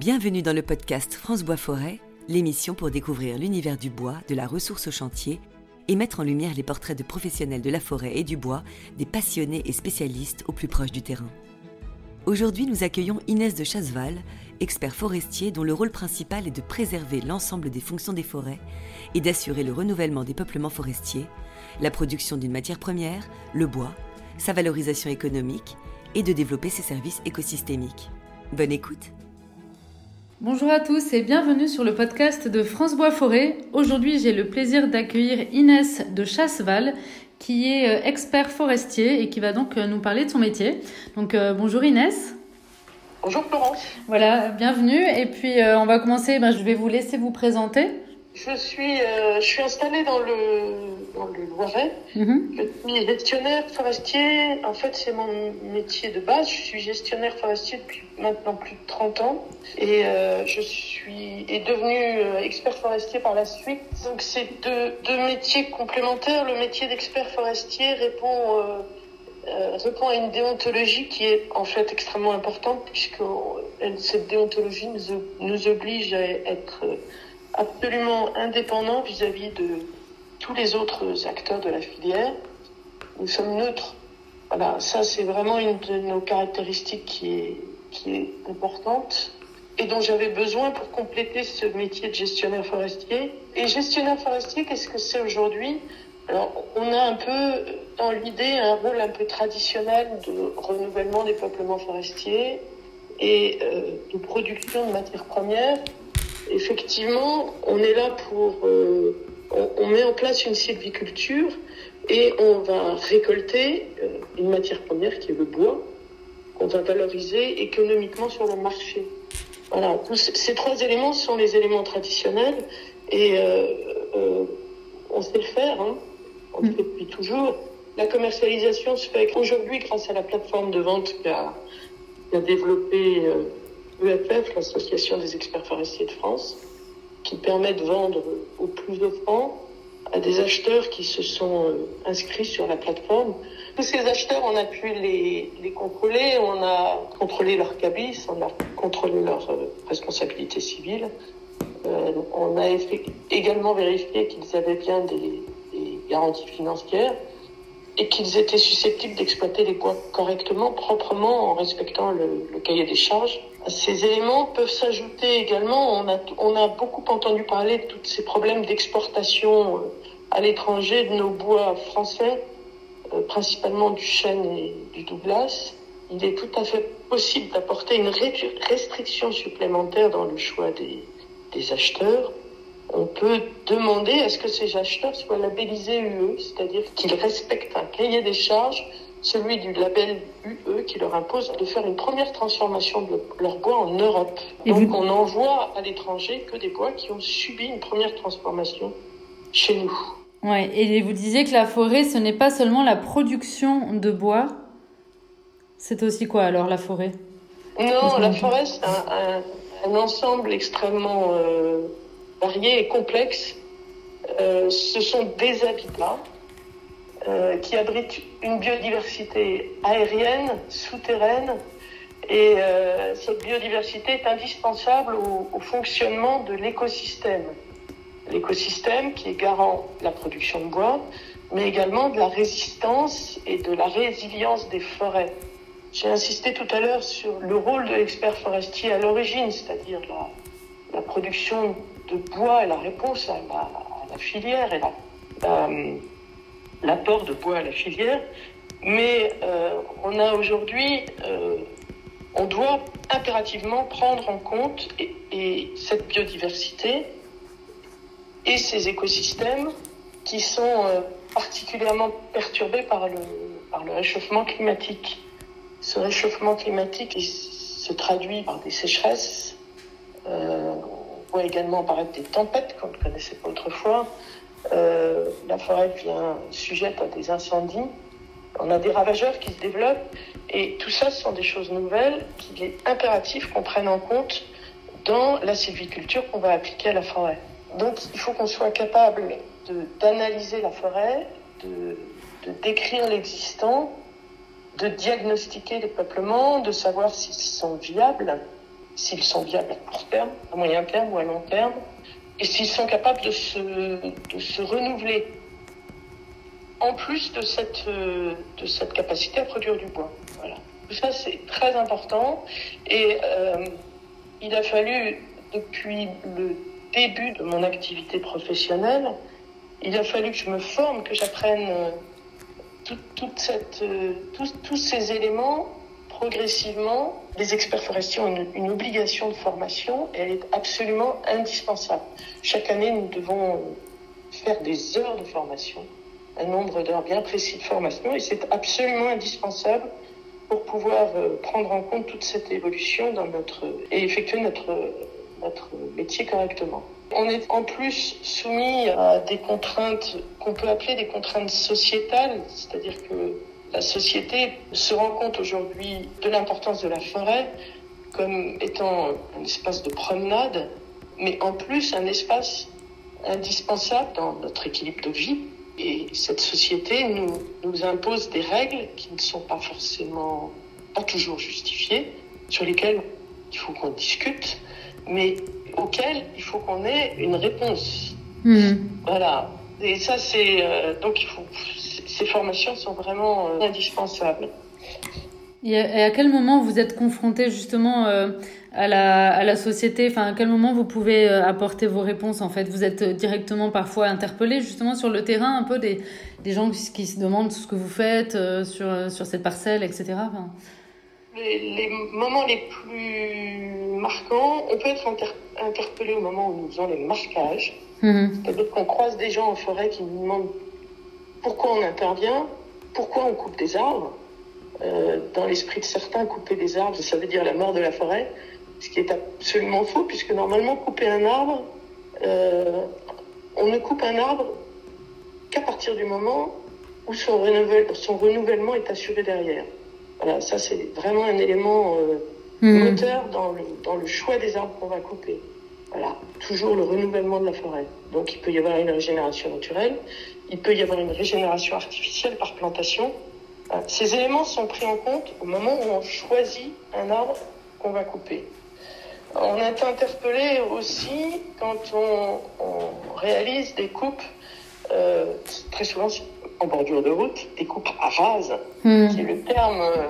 Bienvenue dans le podcast France Bois Forêt, l'émission pour découvrir l'univers du bois, de la ressource au chantier et mettre en lumière les portraits de professionnels de la forêt et du bois, des passionnés et spécialistes au plus proche du terrain. Aujourd'hui, nous accueillons Inès de Chasseval, expert forestier dont le rôle principal est de préserver l'ensemble des fonctions des forêts et d'assurer le renouvellement des peuplements forestiers, la production d'une matière première, le bois, sa valorisation économique et de développer ses services écosystémiques. Bonne écoute Bonjour à tous et bienvenue sur le podcast de France Bois Forêt. Aujourd'hui, j'ai le plaisir d'accueillir Inès de Chasseval, qui est euh, expert forestier et qui va donc euh, nous parler de son métier. Donc euh, bonjour Inès. Bonjour Florence. Voilà, bienvenue. Et puis on va commencer, ben, je vais vous laisser vous présenter. Je suis, je suis installée dans le dans le Loiret. Mhm. Je suis gestionnaire forestier. En fait, c'est mon métier de base. Je suis gestionnaire forestier depuis maintenant plus de 30 ans. Et euh, je suis est devenu euh, expert forestier par la suite. Donc, c'est deux, deux métiers complémentaires. Le métier d'expert forestier répond... Euh, euh, répond à une déontologie qui est en fait extrêmement importante puisque cette déontologie nous, nous oblige à être absolument indépendant vis-à-vis -vis de, tous les autres acteurs de la filière. Nous sommes neutres. Voilà, ça c'est vraiment une de nos caractéristiques qui est, qui est importante et dont j'avais besoin pour compléter ce métier de gestionnaire forestier. Et gestionnaire forestier, qu'est-ce que c'est aujourd'hui? Alors, on a un peu dans l'idée un rôle un peu traditionnel de renouvellement des peuplements forestiers et euh, de production de matières premières. Effectivement, on est là pour euh, on, met en place une sylviculture et on va récolter euh, une matière première qui est le bois, qu'on va valoriser économiquement sur le marché. Voilà, ces trois éléments sont les éléments traditionnels et euh, on sait le faire, hein. on le fait depuis toujours. La commercialisation se fait aujourd'hui grâce à la plateforme de vente qu'a développé EFF, l'Association des experts forestiers de France qui permet de vendre au plus offrant à des acheteurs qui se sont euh, inscrits sur la plateforme. Tous ces acheteurs, on a pu les, les contrôler, on a contrôlé leur cabis, on a contrôlé leur euh, responsabilité civile. Euh, on a également vérifié qu'ils avaient bien des, garanties financières et qu'ils étaient susceptibles d'exploiter les bois correctement, proprement, en respectant le cahier des charges. Ces éléments peuvent s'ajouter également. On a, beaucoup entendu parler de tous ces problèmes d'exportation euh, à l'étranger de nos bois français, euh, principalement du chêne et du douglas. Il est tout à fait possible d'apporter une restriction supplémentaire dans le choix des, des acheteurs. On peut demander à ce que ces acheteurs soient labellisés UE, c'est-à-dire qu'ils respectent un cahier des charges celui du label UE qui leur impose de faire une première transformation de leur bois en Europe. Donc on envoie à l'étranger que des bois qui ont subi une première transformation chez nous. Ouais, et vous disiez que la forêt, ce n'est pas seulement la production de bois, c'est aussi quoi alors la forêt? Non, la forêt, c'est un, un, ensemble extrêmement euh, varié et complexe. Euh, ce sont des habitats euh, qui abrite une biodiversité aérienne, souterraine, et euh, cette biodiversité est indispensable au, fonctionnement de l'écosystème. L'écosystème qui est garant de la production de bois, mais également de la résistance et de la résilience des forêts. J'ai insisté tout à l'heure sur le rôle de l'expert forestier à l'origine, c'est-à-dire la, la, production de bois et la réponse à la, à la filière et la, la l'apport de bois à la filière, mais euh, on a aujourd'hui, euh, on doit impérativement prendre en compte et, et cette biodiversité et ces écosystèmes qui sont euh, particulièrement perturbés par le, par le réchauffement climatique. Ce réchauffement climatique se traduit par des sécheresses. On voit également apparaître des tempêtes qu'on ne connaissait pas autrefois. Euh, la forêt devient sujette à des incendies. On a des ravageurs qui se développent et tout ça, ce sont des choses nouvelles qu'il est impératif qu'on prenne en compte dans la sylviculture qu'on va appliquer à la forêt. Donc il faut qu'on soit capable d'analyser la forêt, de, de décrire l'existant, de diagnostiquer les peuplements, de savoir s'ils sont viables s'ils sont viables à court terme, à moyen terme ou à long terme, et s'ils sont capables de se, de se renouveler. En plus de cette, de cette capacité à produire du bois. Voilà. Tout ça, c'est très important. Et euh, il a fallu, depuis le début de mon activité professionnelle, il a fallu que je me forme, que j'apprenne euh, toute euh, tous ces éléments progressivement. Les experts forestiers ont une, obligation de formation et elle est absolument indispensable. Chaque année, nous devons faire des heures de formation, un nombre d'heures bien précis de formation et c'est absolument indispensable pour pouvoir euh, prendre en compte toute cette évolution dans notre, et effectuer notre, notre métier correctement. On est en plus soumis à des contraintes qu'on peut appeler des contraintes sociétales, c'est-à-dire que la société se rend compte aujourd'hui de l'importance de la forêt comme étant un espace de promenade, mais en plus un espace indispensable dans notre équilibre de vie. Et cette société nous, nous impose des règles qui ne sont pas forcément, pas toujours justifiées, sur lesquelles il faut qu'on discute, mais auquel il faut qu'on ait une réponse. Hmm. Voilà. Et ça, c'est euh, donc il faut. Ces formations sont vraiment euh, indispensables. Et à, quel moment vous êtes confronté justement euh, à, la, à la société? Enfin, à quel moment vous pouvez apporter vos réponses En fait, vous êtes directement parfois interpellé justement sur le terrain, un peu des, des gens qui, qui se demandent ce que vous faites sur, sur cette parcelle, etc. Enfin, les, moments les plus marquants, on peut être interpellé au moment où nous faisons les marquages. Mhm. C'est-à-dire qu'on croise des gens en forêt qui nous demandent pourquoi on intervient, pourquoi on coupe des arbres? Euh, dans l'esprit de certains, couper des arbres, ça veut dire la mort de la forêt, ce qui est absolument faux, puisque normalement, couper un arbre, euh, on ne coupe un arbre qu'à partir du moment où son renouvellement est assuré derrière. Voilà, ça c'est vraiment un élément euh, hmm. moteur dans le, dans le choix des arbres qu'on va couper. Voilà, toujours le renouvellement de la forêt. Donc il peut y avoir une régénération naturelle, il peut y avoir une régénération artificielle par plantation. Ces éléments sont pris en compte au moment où on choisit un arbre qu'on va couper. On est interpellé aussi quand on, on réalise des coupes, euh, très souvent en bordure de route, des coupes à rase, hmm. qui est le terme euh,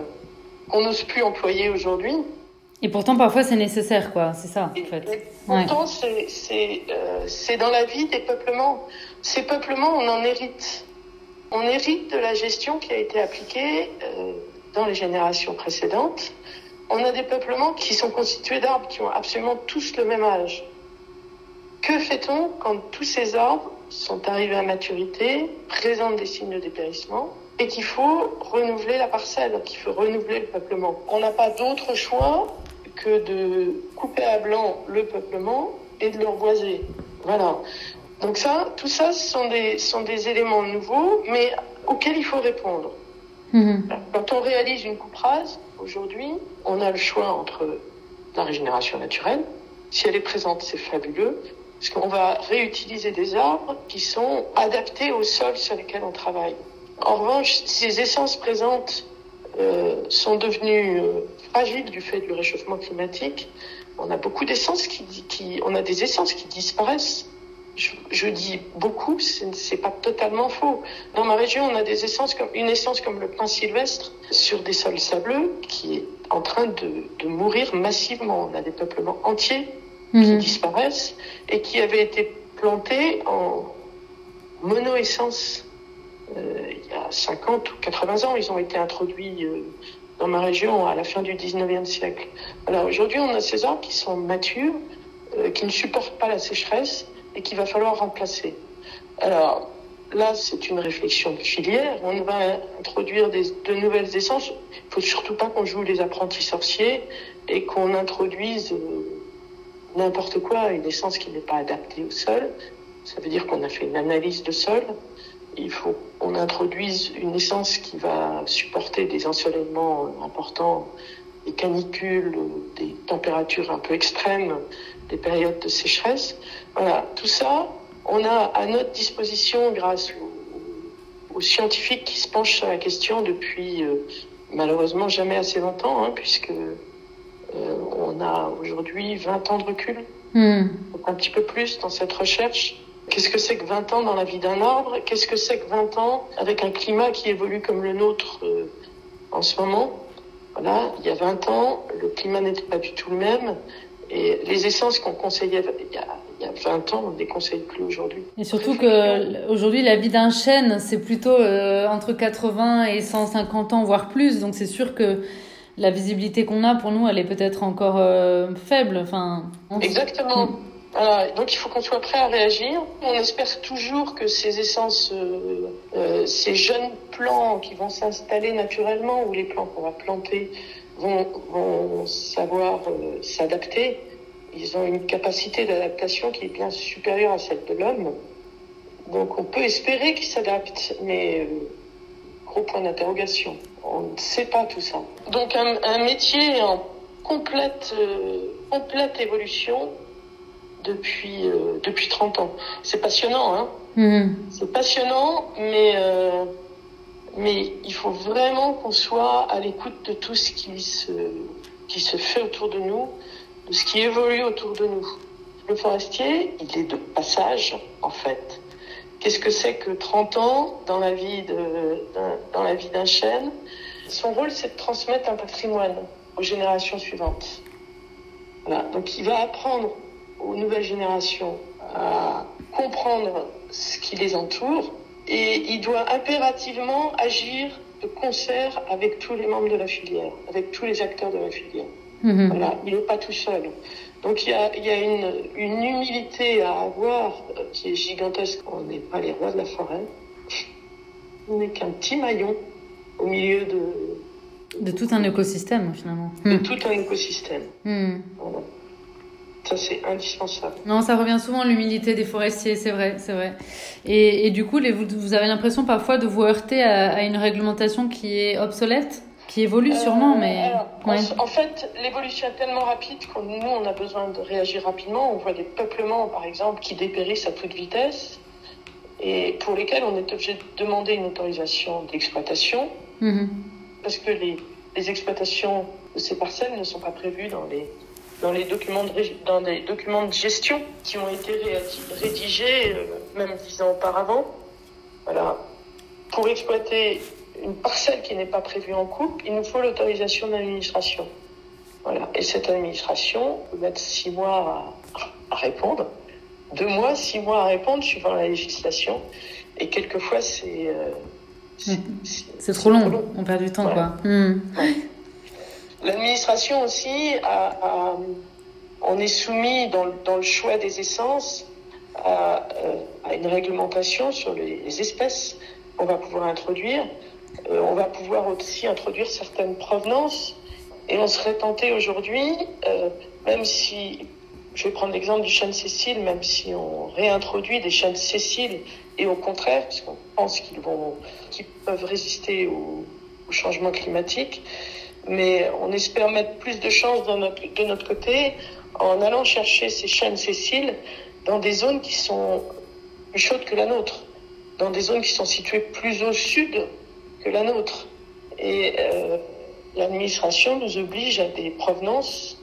qu'on n'ose plus employer aujourd'hui. Et pourtant, parfois, c'est nécessaire, quoi. C'est ça, en fait. pourtant, euh, c'est dans la vie des peuplements. Ces peuplements, on en hérite. On hérite de la gestion qui a été appliquée euh, dans les générations précédentes. On a des peuplements qui sont constitués d'arbres qui ont absolument tous le même âge. Que fait-on quand tous ces arbres sont arrivés à maturité, présentent des signes de dépérissement et qu'il faut renouveler la parcelle, qu'il faut renouveler le peuplement? On n'a pas d'autre choix que de couper à blanc le peuplement et de le reboiser. Voilà. Donc ça, tout ça ce sont des, sont des éléments nouveaux, mais auxquels il faut répondre. Mhm. Quand on réalise une coupe rase, aujourd'hui, on a le choix entre la régénération naturelle. Si elle est présente, c'est fabuleux parce qu'on va réutiliser des arbres qui sont adaptés au sol sur lesquels on travaille. En revanche, ces essences présentes euh, sont devenues euh, fragiles du fait du réchauffement climatique. On a beaucoup d'essences qui, qui, on a des essences qui disparaissent. Je, je dis beaucoup, c'est pas totalement faux. Dans ma région, on a des essences comme une essence comme le pin sylvestre sur des sols sableux qui est en train de, de mourir massivement. On a des peuplements entiers qui mhm. disparaissent et qui avaient été plantés en monoessence euh, il y a 50 ou 80 ans. Ils ont été introduits euh, dans ma région à la fin du 19e siècle. Alors aujourd'hui, on a ces arbres qui sont matures, euh, qui ne supportent pas la sécheresse et qu'il va falloir remplacer. Alors là, c'est une réflexion de filière. On va introduire de nouvelles essences. Il faut surtout pas qu'on joue les apprentis sorciers et qu'on introduise n'importe quoi, une essence qui n'est pas adaptée au sol. Ça veut dire qu'on a fait une analyse de sol. Il faut qu'on introduise une essence qui va supporter des ensoleillements importants, des canicules, des températures un peu extrêmes, des périodes de sécheresse. Voilà, tout ça, on a à notre disposition grâce aux, scientifiques qui se penchent sur la question depuis euh, malheureusement jamais assez longtemps, hein, puisque on a aujourd'hui 20 ans de recul, hmm. un petit peu plus dans cette recherche. Qu'est-ce que c'est que 20 ans dans la vie d'un arbre? Qu'est-ce que c'est que 20 ans avec un climat qui évolue comme le nôtre en ce moment? Voilà, il y a 20 ans, le climat n'était pas du tout le même. Et les essences qu'on conseillait il y, a, il y a 20 ans, on ne les conseille plus aujourd'hui. Et surtout que aujourd'hui, la vie d'un chêne, c'est plutôt euh, entre 80 et 150 ans, voire plus. Donc c'est sûr que la visibilité qu'on a pour nous, elle est peut-être encore euh, faible. Enfin, Exactement. Donc il faut qu'on soit prêt à réagir. On espère toujours que ces essences, euh, ces jeunes plants qui vont s'installer naturellement, ou les plants qu'on va planter, vont, savoir euh, s'adapter. Ils ont une capacité d'adaptation qui est bien supérieure à celle de l'homme. Donc on peut espérer qu'ils s'adaptent, mais euh, gros point d'interrogation. On ne sait pas tout ça. Donc un, un métier en complète, euh, complète évolution depuis, depuis 30 ans. C'est passionnant, hein mmh. C'est passionnant, mais mais il faut vraiment qu'on soit à l'écoute de tout ce qui se, qui se fait autour de nous, de ce qui évolue autour de nous. Le forestier, il est de passage, en fait. Qu'est-ce que c'est que 30 ans dans la vie de, dans la vie d'un chêne? Son rôle, c'est de transmettre un patrimoine aux générations suivantes. Voilà. Donc, il va apprendre aux nouvelles générations à comprendre ce qui les entoure, et il doit impérativement agir de concert avec tous les membres de la filière, avec tous les acteurs de la filière. Mhm. Voilà, il n'est pas tout seul. Donc il y a, il y a une, une, humilité à avoir euh, qui est gigantesque. On n'est pas les rois de la forêt. On n'est qu'un petit maillon au milieu de... De tout un écosystème finalement. De hmm. tout un écosystème. Hmm. Voilà. Ça, c'est indispensable. Non, ça revient souvent l'humilité des forestiers, c'est vrai, c'est vrai. Et, et, du coup, les, vous, avez l'impression parfois de vous heurter à, une réglementation qui est obsolète qui évolue sûrement, mais... Euh, en, fait, l'évolution est tellement rapide que nous, on a besoin de réagir rapidement. On voit des peuplements, par exemple, qui dépérissent à toute vitesse et pour lesquels on est obligé de demander une autorisation d'exploitation mhm. parce que les, les exploitations de ces parcelles ne sont pas prévues dans les dans les documents de, dans des documents de gestion qui ont été rédigés euh, même dix ans auparavant. Voilà. Pour exploiter une parcelle qui n'est pas prévue en coupe, il nous faut l'autorisation de l'administration. Voilà. Et cette administration peut mettre six mois à, répondre, deux mois, six mois à répondre suivant la législation. Et quelquefois, c'est euh, c'est trop, long. On perd du temps, quoi. Hmm. L'administration aussi, on est soumis dans, le choix des essences à, euh, à une réglementation sur les, espèces qu'on va pouvoir introduire. Euh, on va pouvoir aussi introduire certaines provenances. Et on serait tenté aujourd'hui, euh, même si, je vais prendre l'exemple du chêne Cécile, même si on réintroduit des chênes Cécile, et au contraire, puisqu'on pense qu'ils vont, qu'ils peuvent résister au changement climatique, mais on espère mettre plus de chance de notre, de notre côté en allant chercher ces chênes Cécile dans des zones qui sont plus chaudes que la nôtre, dans des zones qui sont situées plus au sud que la nôtre. Et euh, l'administration nous oblige à des provenances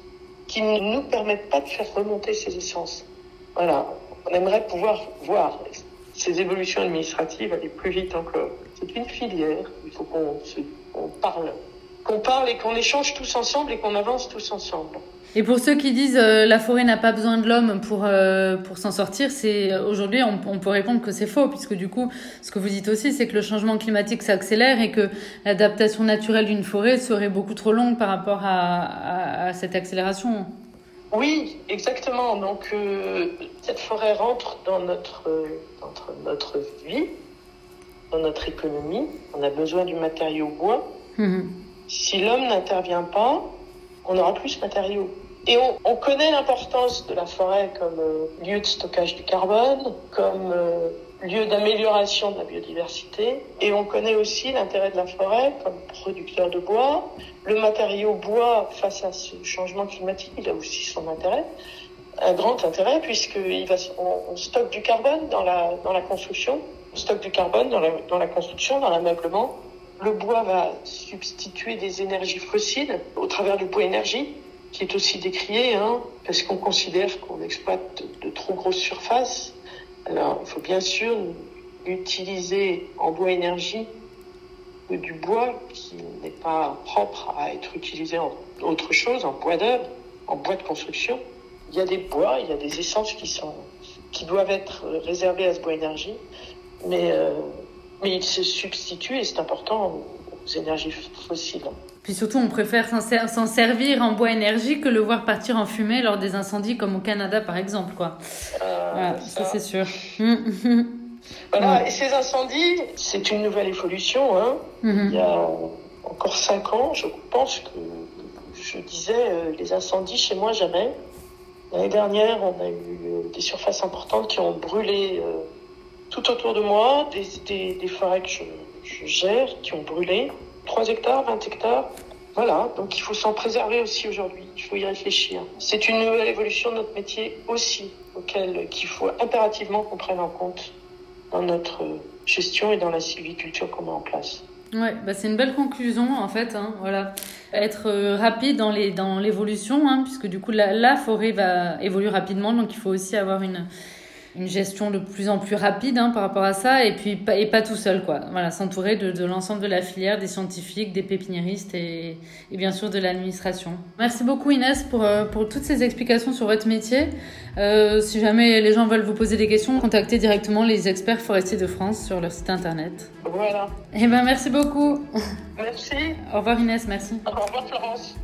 qui ne nous permettent pas de faire remonter ces essences. Voilà, on aimerait pouvoir voir ces évolutions administratives aller plus vite encore. C'est une filière, il faut qu'on on parle qu'on parle et qu'on échange tous ensemble et qu'on avance tous ensemble. Et pour ceux qui disent euh, la forêt n'a pas besoin de l'homme pour euh, pour s'en sortir, c'est aujourd'hui on, on, peut répondre que c'est faux puisque du coup ce que vous dites aussi c'est que le changement climatique s'accélère et que l'adaptation naturelle d'une forêt serait beaucoup trop longue par rapport à, à, cette accélération. Oui, exactement. Donc euh, cette forêt rentre dans notre dans notre vie, dans notre économie. On a besoin du matériau bois. Mmh. Si l'homme n'intervient pas, on aura plus de matériaux. Et on, on connaît l'importance de la forêt comme euh, lieu de stockage du carbone, comme euh, lieu d'amélioration de la biodiversité. Et on connaît aussi l'intérêt de la forêt comme producteur de bois. Le matériau bois, face à ce changement climatique, il a aussi son intérêt. Un grand intérêt on, stocke du carbone dans la, dans la construction, on stocke du carbone dans la, dans la construction, dans l'ameublement. Le bois va substituer des énergies fossiles au travers du bois énergie. qui est aussi décrié, hein, parce qu'on considère qu'on exploite de, trop grosses surfaces. Alors, il faut bien sûr utiliser en bois énergie du bois qui n'est pas propre à être utilisé en autre chose, en bois d'œuvre, en bois de construction. Il y a des bois, il y a des essences qui sont qui doivent être réservées à ce bois énergie, mais euh, mais il se substitue et c'est important aux énergies fossiles. Puis surtout, on préfère s'en servir en bois énergie que le voir partir en fumée lors des incendies comme au Canada par exemple, quoi. Euh, ça, c'est sûr. Voilà, et ces incendies, c'est une nouvelle évolution. Hein. Mhm. Il y a encore cinq ans, je pense que je disais euh, les incendies chez moi jamais. L'année dernière, on a eu euh, des surfaces importantes qui ont brûlé euh, tout autour de moi, des, des, forêts que je, gère qui ont brûlé. 3 hectares, 20 hectares. Voilà, donc il faut s'en préserver aussi aujourd'hui. Il faut y réfléchir. C'est une nouvelle évolution de notre métier aussi, auquel qu'il faut impérativement qu'on prenne en compte dans notre gestion et dans la sylviculture qu'on met en place. Ouais, bah c'est une belle conclusion en fait. Hein, voilà, être euh, rapide dans les dans l'évolution, hein, puisque du coup la forêt va évoluer rapidement, donc il faut aussi avoir une une gestion de plus en plus rapide hein, par rapport à ça et puis pas, et pas tout seul quoi. Voilà s'entourer de, de l'ensemble de la filière des scientifiques des pépiniéristes et, et bien sûr de l'administration. Merci beaucoup Inès pour, euh, pour toutes ces explications sur votre métier. Euh, si jamais les gens veulent vous poser des questions contactez directement les experts forestiers de France sur leur site internet. Voilà. Et eh ben merci beaucoup. Merci. Au revoir Inès merci. Au revoir Florence.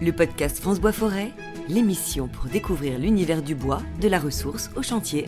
Le podcast France Bois Forêt l'émission pour découvrir l'univers du bois, de la ressource au chantier.